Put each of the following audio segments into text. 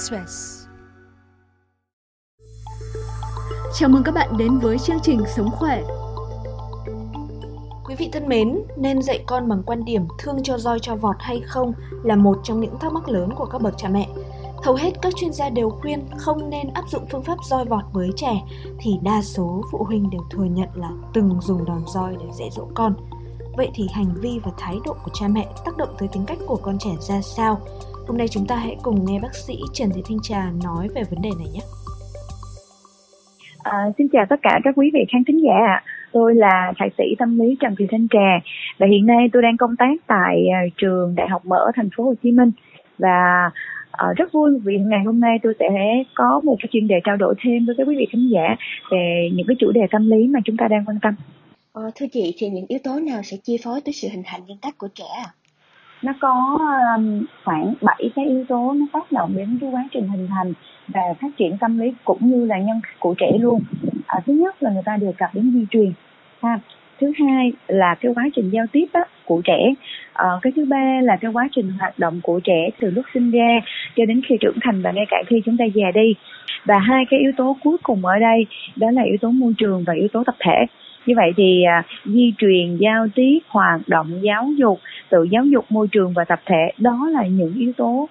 Express. Chào mừng các bạn đến với chương trình Sống khỏe. Quý vị thân mến, nên dạy con bằng quan điểm thương cho roi cho vọt hay không là một trong những thắc mắc lớn của các bậc cha mẹ. Hầu hết các chuyên gia đều khuyên không nên áp dụng phương pháp roi vọt với trẻ thì đa số phụ huynh đều thừa nhận là từng dùng đòn roi để dạy dỗ con. Vậy thì hành vi và thái độ của cha mẹ tác động tới tính cách của con trẻ ra sao? Hôm nay chúng ta hãy cùng nghe bác sĩ Trần Thị Thanh Trà nói về vấn đề này nhé. À, xin chào tất cả các quý vị khán thính giả ạ. Tôi là thạc sĩ tâm lý Trần Thị Thanh Trà và hiện nay tôi đang công tác tại uh, trường Đại học Mở thành phố Hồ Chí Minh và uh, rất vui vì ngày hôm nay tôi sẽ có một cái chuyên đề trao đổi thêm với các quý vị khán giả về những cái chủ đề tâm lý mà chúng ta đang quan tâm. Ờ, thưa chị thì những yếu tố nào sẽ chi phối tới sự hình thành nhân cách của trẻ à? Nó có um, khoảng 7 cái yếu tố nó tác động đến cái quá trình hình thành và phát triển tâm lý cũng như là nhân của trẻ luôn. À, thứ nhất là người ta đề cập đến di truyền ha. Thứ hai là cái quá trình giao tiếp á, của trẻ. À, cái thứ ba là cái quá trình hoạt động của trẻ từ lúc sinh ra cho đến khi trưởng thành và ngay cả khi chúng ta già đi. Và hai cái yếu tố cuối cùng ở đây đó là yếu tố môi trường và yếu tố tập thể như vậy thì à, di truyền giao tiếp hoạt động giáo dục tự giáo dục môi trường và tập thể đó là những yếu tố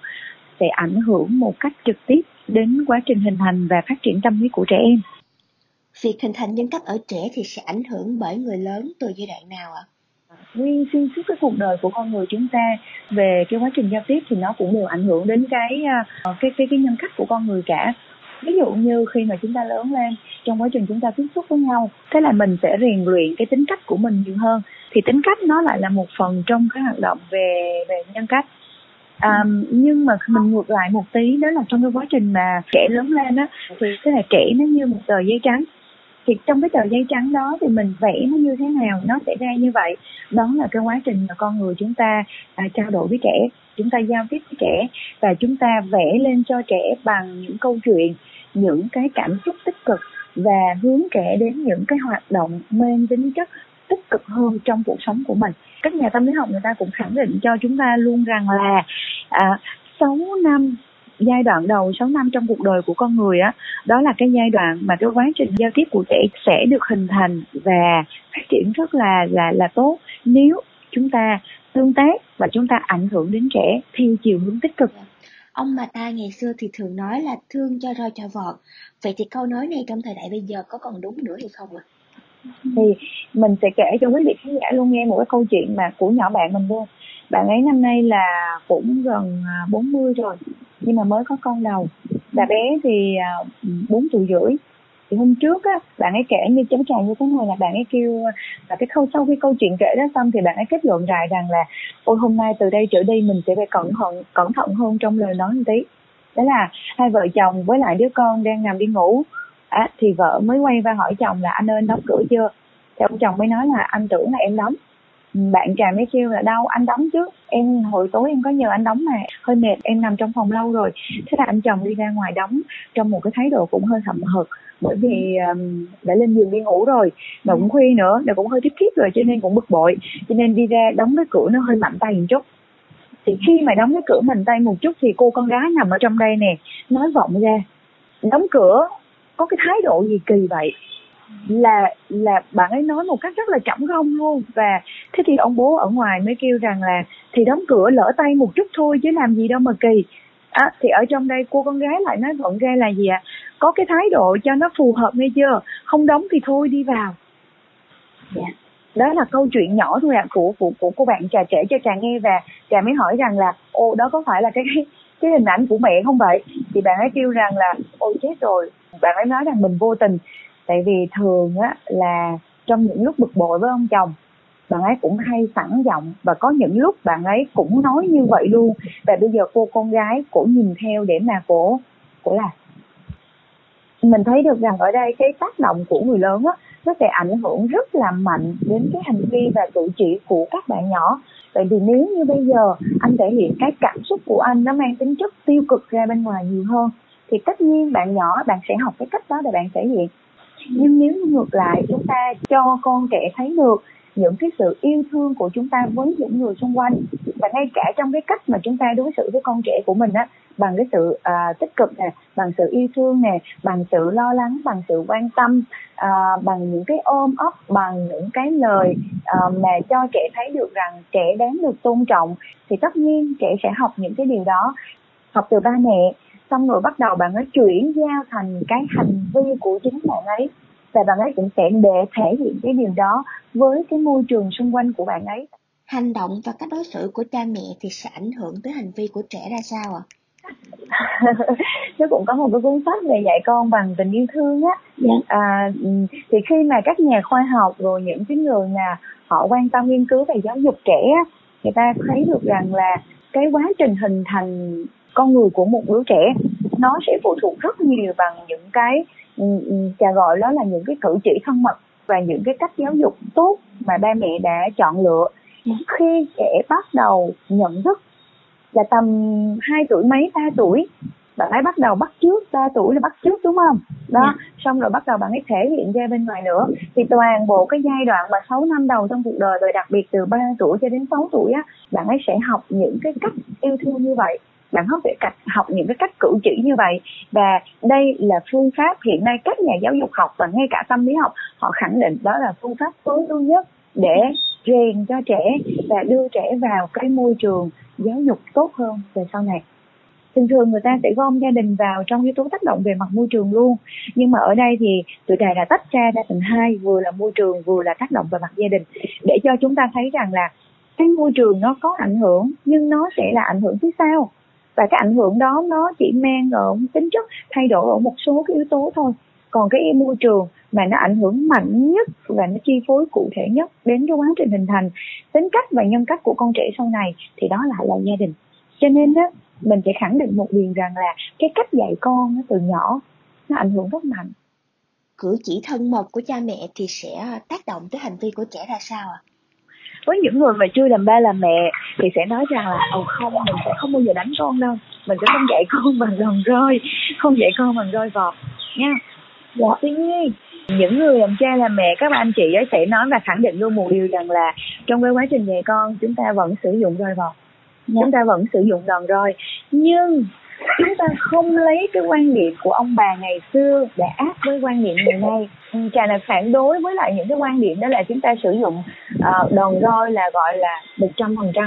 sẽ ảnh hưởng một cách trực tiếp đến quá trình hình thành và phát triển tâm lý của trẻ em. Việc hình thành nhân cách ở trẻ thì sẽ ảnh hưởng bởi người lớn từ giai đoạn nào ạ? Nguyên xuyên suốt cái cuộc đời của con người chúng ta về cái quá trình giao tiếp thì nó cũng đều ảnh hưởng đến cái à, cái cái cái nhân cách của con người cả ví dụ như khi mà chúng ta lớn lên trong quá trình chúng ta tiếp xúc với nhau thế là mình sẽ rèn luyện cái tính cách của mình nhiều hơn. Thì tính cách nó lại là một phần trong cái hoạt động về về nhân cách. À, nhưng mà mình ngược lại một tí đó là trong cái quá trình mà trẻ lớn lên á thì cái là trẻ nó như một tờ giấy trắng thì trong cái tờ giấy trắng đó thì mình vẽ nó như thế nào nó sẽ ra như vậy? Đó là cái quá trình mà con người chúng ta à, trao đổi với trẻ chúng ta giao tiếp với trẻ và chúng ta vẽ lên cho trẻ bằng những câu chuyện những cái cảm xúc tích cực và hướng trẻ đến những cái hoạt động mang tính chất tích cực hơn trong cuộc sống của mình. Các nhà tâm lý học người ta cũng khẳng định cho chúng ta luôn rằng là à, 6 năm giai đoạn đầu 6 năm trong cuộc đời của con người á đó là cái giai đoạn mà cái quá trình giao tiếp của trẻ sẽ được hình thành và phát triển rất là là là tốt nếu chúng ta tương tác và chúng ta ảnh hưởng đến trẻ theo chiều hướng tích cực Ông bà ta ngày xưa thì thường nói là thương cho roi cho vọt. Vậy thì câu nói này trong thời đại bây giờ có còn đúng nữa hay không ạ? Thì mình sẽ kể cho quý vị khán giả luôn nghe một cái câu chuyện mà của nhỏ bạn mình luôn. Bạn ấy năm nay là cũng gần 40 à, rồi nhưng mà mới có con đầu. và bé thì à, bốn tuổi rưỡi. Thì hôm trước á bạn ấy kể như chấm tràn như thế này là bạn ấy kêu và cái câu sau khi câu chuyện kể đó xong thì bạn ấy kết luận lại rằng là ôi hôm nay từ đây trở đi mình sẽ phải cẩn thận cẩn thận hơn trong lời nói một tí. Đó là hai vợ chồng với lại đứa con đang nằm đi ngủ. À, thì vợ mới quay qua hỏi chồng là anh ơi đóng cửa chưa? Thì ông chồng mới nói là anh tưởng là em đóng bạn trà mới kêu là đau anh đóng chứ em hồi tối em có nhờ anh đóng mà. Hơi mệt em nằm trong phòng lâu rồi. Thế là anh chồng đi ra ngoài đóng trong một cái thái độ cũng hơi hậm hực bởi vì um, đã lên giường đi ngủ rồi mà cũng khuya nữa là cũng hơi tiếp kiếp rồi cho nên cũng bực bội. Cho nên đi ra đóng cái cửa nó hơi mạnh tay một chút. Thì khi mà đóng cái cửa mạnh tay một chút thì cô con gái nằm ở trong đây nè nói vọng ra đóng cửa có cái thái độ gì kỳ vậy? Là là bạn ấy nói một cách rất là trọng không luôn. Và thế thì ông bố ở ngoài mới kêu rằng là thì đóng cửa lỡ tay một chút thôi chứ làm gì đâu mà kỳ. À, thì ở trong đây cô con gái lại nói gọn ra là gì ạ? À? có cái thái độ cho nó phù hợp nghe chưa? Không đóng thì thôi đi vào. Dạ. Đó là câu chuyện nhỏ thôi ạ à, của của của cô bạn trà trẻ cho trà nghe. Và trà mới hỏi rằng là ô đó có phải là cái cái hình ảnh của mẹ không vậy? Thì bạn ấy kêu rằng là ôi chết rồi. Bạn ấy nói rằng mình vô tình tại vì thường á, là trong những lúc bực bội với ông chồng, bạn ấy cũng hay sẵn giọng và có những lúc bạn ấy cũng nói như vậy luôn. Và bây giờ cô con gái cũng nhìn theo để mà cổ cổ là mình thấy được rằng ở đây cái tác động của người lớn á, nó sẽ ảnh hưởng rất là mạnh đến cái hành vi và cử chỉ của các bạn nhỏ. Tại vì nếu như bây giờ anh thể hiện cái cảm xúc của anh, nó mang tính chất tiêu cực ra bên ngoài nhiều hơn, thì tất nhiên bạn nhỏ bạn sẽ học cái cách đó để bạn thể hiện nhưng nếu ngược lại chúng ta cho con trẻ thấy được những cái sự yêu thương của chúng ta với những người xung quanh. Và ngay cả trong cái cách mà chúng ta đối xử với con trẻ của mình á bằng cái sự à, tích cực nè bằng sự yêu thương nè bằng sự lo lắng bằng sự quan tâm à, bằng những cái ôm ấp bằng những cái lời à, mà cho trẻ thấy được rằng trẻ đáng được tôn trọng thì tất nhiên trẻ sẽ học những cái điều đó. Học từ ba mẹ xong rồi bắt đầu bạn ấy chuyển giao thành cái hành vi của chính bạn ấy và bạn ấy cũng sẽ để thể hiện cái điều đó với cái môi trường xung quanh của bạn ấy hành động và cách đối xử của cha mẹ thì sẽ ảnh hưởng tới hành vi của trẻ ra sao ạ? À? nó cũng có một cái cuốn sách về dạy con bằng tình yêu thương á dạ. à, thì khi mà các nhà khoa học rồi những cái người mà họ quan tâm nghiên cứu về giáo dục trẻ á người ta thấy được rằng là cái quá trình hình thành con người của một đứa trẻ nó sẽ phụ thuộc rất nhiều bằng những cái chà gọi đó là những cái cử chỉ thân mật và những cái cách giáo dục tốt mà ba mẹ đã chọn lựa. Khi trẻ bắt đầu nhận thức là tầm 2 tuổi mấy 3 tuổi bạn ấy bắt đầu bắt trước 3 tuổi là bắt trước đúng không? Đó yeah. Xong rồi bắt đầu bạn ấy thể hiện ra bên ngoài nữa. Thì toàn bộ cái giai đoạn mà 6 năm đầu trong cuộc đời và đặc biệt từ 3 tuổi cho đến 6 tuổi á bạn ấy sẽ học những cái cách yêu thương như vậy bạn học về cách, học những cái cách cử chỉ như vậy. Và đây là phương pháp hiện nay các nhà giáo dục học và ngay cả tâm lý học, họ khẳng định đó là phương pháp tối ưu nhất để rèn cho trẻ và đưa trẻ vào cái môi trường giáo dục tốt hơn về sau này. Thường thường người ta sẽ gom gia đình vào trong yếu tố tác động về mặt môi trường luôn. Nhưng mà ở đây thì tụi đề đã tách ra ra thành hai, vừa là môi trường, vừa là tác động về mặt gia đình. Để cho chúng ta thấy rằng là cái môi trường nó có ảnh hưởng, nhưng nó sẽ là ảnh hưởng phía sau và cái ảnh hưởng đó nó chỉ mang ở tính chất thay đổi ở một số cái yếu tố thôi. Còn cái môi trường mà nó ảnh hưởng mạnh nhất và nó chi phối cụ thể nhất đến cái quá trình hình thành, tính cách và nhân cách của con trẻ sau này thì đó lại là gia đình. Cho nên đó mình sẽ khẳng định một điều rằng là cái cách dạy con nó từ nhỏ nó ảnh hưởng rất mạnh. Cử chỉ thân mật của cha mẹ thì sẽ tác động tới hành vi của trẻ ra sao ạ? à? Với những người mà chưa làm ba làm mẹ thì sẽ nói rằng là ồ không mình sẽ không bao giờ đánh con đâu. Mình sẽ không dạy con bằng đòn roi không dạy con bằng roi vọt. Nha. Dạ. Tuy nhiên những người làm cha làm mẹ các anh chị ấy sẽ nói và khẳng định luôn một điều rằng là trong cái quá trình dạy con chúng ta vẫn sử dụng roi vọt. Dạ. chúng ta vẫn sử dụng đòn roi. Nhưng chúng ta không lấy cái quan điểm của ông bà ngày xưa để áp với quan niệm ngày nay. Trà là phản đối với lại những cái quan điểm đó là chúng ta sử dụng uh, đòn roi là gọi là một trăm phần trăm.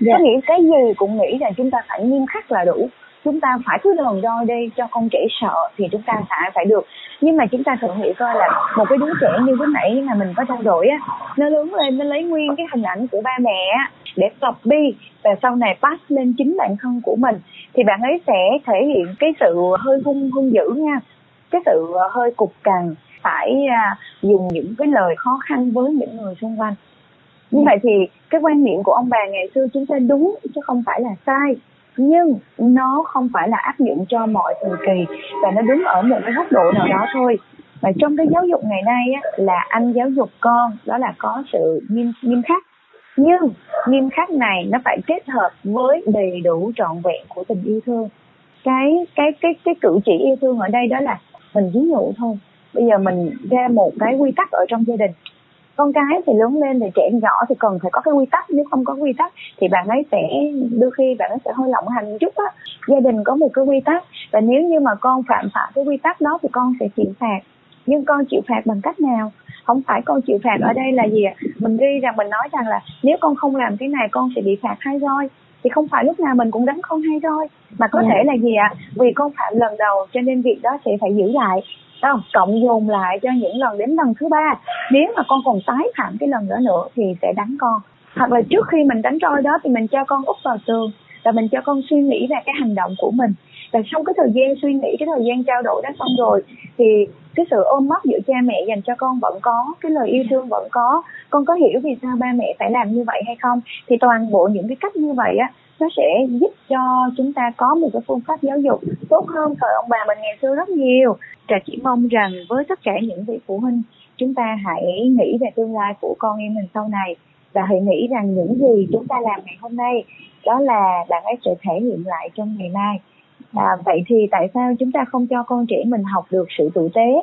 Dạ. có nghĩa cái gì cũng nghĩ là chúng ta phải nghiêm khắc là đủ chúng ta phải cứ đòn roi đi cho con trẻ sợ thì chúng ta phải phải được. Nhưng mà chúng ta thử nghĩ coi là một cái đứa trẻ như lúc nãy mà mình có trao đổi á nó lớn lên nó lấy nguyên cái hình ảnh của ba mẹ á để copy và sau này pass lên chính bản thân của mình. Thì bạn ấy sẽ thể hiện cái sự hơi hung hung dữ nha. Cái sự hơi cục cằn phải à, dùng những cái lời khó khăn với những người xung quanh. Như vậy thì cái quan niệm của ông bà ngày xưa chúng ta đúng chứ không phải là sai nhưng nó không phải là áp dụng cho mọi thời kỳ và nó đứng ở một cái góc độ nào đó thôi. Và trong cái giáo dục ngày nay á, là anh giáo dục con đó là có sự nghiêm nghiêm khắc. Nhưng nghiêm khắc này nó phải kết hợp với đầy đủ trọn vẹn của tình yêu thương. Cái cái cái cái cử chỉ yêu thương ở đây đó là mình ví dụ thôi. Bây giờ mình ra một cái quy tắc ở trong gia đình con cái thì lớn lên thì trẻ nhỏ thì cần phải có cái quy tắc. Nếu không có quy tắc thì bạn ấy sẽ đôi khi bạn ấy sẽ hơi lỏng hành một chút á. Gia đình có một cái quy tắc. Và nếu như mà con phạm phải cái quy tắc đó thì con sẽ chịu phạt. Nhưng con chịu phạt bằng cách nào? Không phải con chịu phạt ở đây là gì ạ? Mình ghi rằng mình nói rằng là nếu con không làm cái này con sẽ bị phạt hai roi. Thì không phải lúc nào mình cũng đánh con hai roi. Mà có yeah. Dạ. thể là gì ạ? Vì con phạm lần đầu cho nên việc đó sẽ phải giữ lại không? Cộng dồn lại cho những lần đến lần thứ ba. Nếu mà con còn tái phạm cái lần nữa nữa thì sẽ đánh con. Hoặc là trước khi mình đánh roi đó thì mình cho con úp vào tường và mình cho con suy nghĩ về cái hành động của mình và trong cái thời gian suy nghĩ, cái thời gian trao đổi đó xong rồi, thì cái sự ôm ấp giữa cha mẹ dành cho con vẫn có, cái lời yêu thương vẫn có. Con có hiểu vì sao ba mẹ phải làm như vậy hay không? Thì toàn bộ những cái cách như vậy á, nó sẽ giúp cho chúng ta có một cái phương pháp giáo dục tốt hơn. Thời ông bà mình ngày xưa rất nhiều. Trà chỉ mong rằng với tất cả những vị phụ huynh, chúng ta hãy nghĩ về tương lai của con em mình sau này. Và hãy nghĩ rằng những gì chúng ta làm ngày hôm nay, đó là bạn ấy sẽ thể hiện lại trong ngày mai à, vậy thì tại sao chúng ta không cho con trẻ mình học được sự tử tế?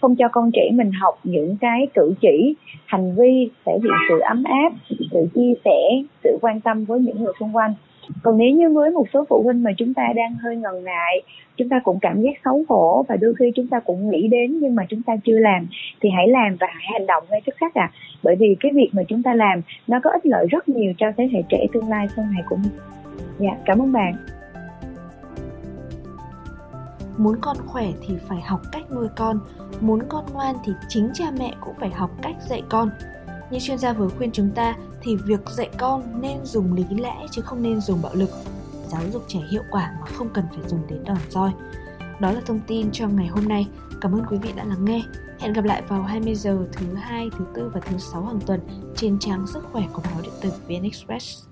Không cho con trẻ mình học những cái cử chỉ hành vi thể hiện sự ấm áp sự chia sẻ sự quan tâm với những người xung quanh. Còn nếu như với một số phụ huynh mà chúng ta đang hơi ngần ngại chúng ta cũng cảm giác xấu hổ và đôi khi chúng ta cũng nghĩ đến nhưng mà chúng ta chưa làm thì hãy làm và hãy hành động ngay tức khắc à bởi vì cái việc mà chúng ta làm nó có ích lợi rất nhiều cho thế hệ trẻ tương lai sau này của mình dạ cảm ơn bạn muốn con khỏe thì phải học cách nuôi con, muốn con ngoan thì chính cha mẹ cũng phải học cách dạy con. Như chuyên gia vừa khuyên chúng ta thì việc dạy con nên dùng lý lẽ chứ không nên dùng bạo lực. Giáo dục trẻ hiệu quả mà không cần phải dùng đến đòn roi. Đó là thông tin cho ngày hôm nay. Cảm ơn quý vị đã lắng nghe. Hẹn gặp lại vào 20 giờ thứ hai, thứ tư và thứ sáu hàng tuần trên trang sức khỏe của báo điện tử VN Express.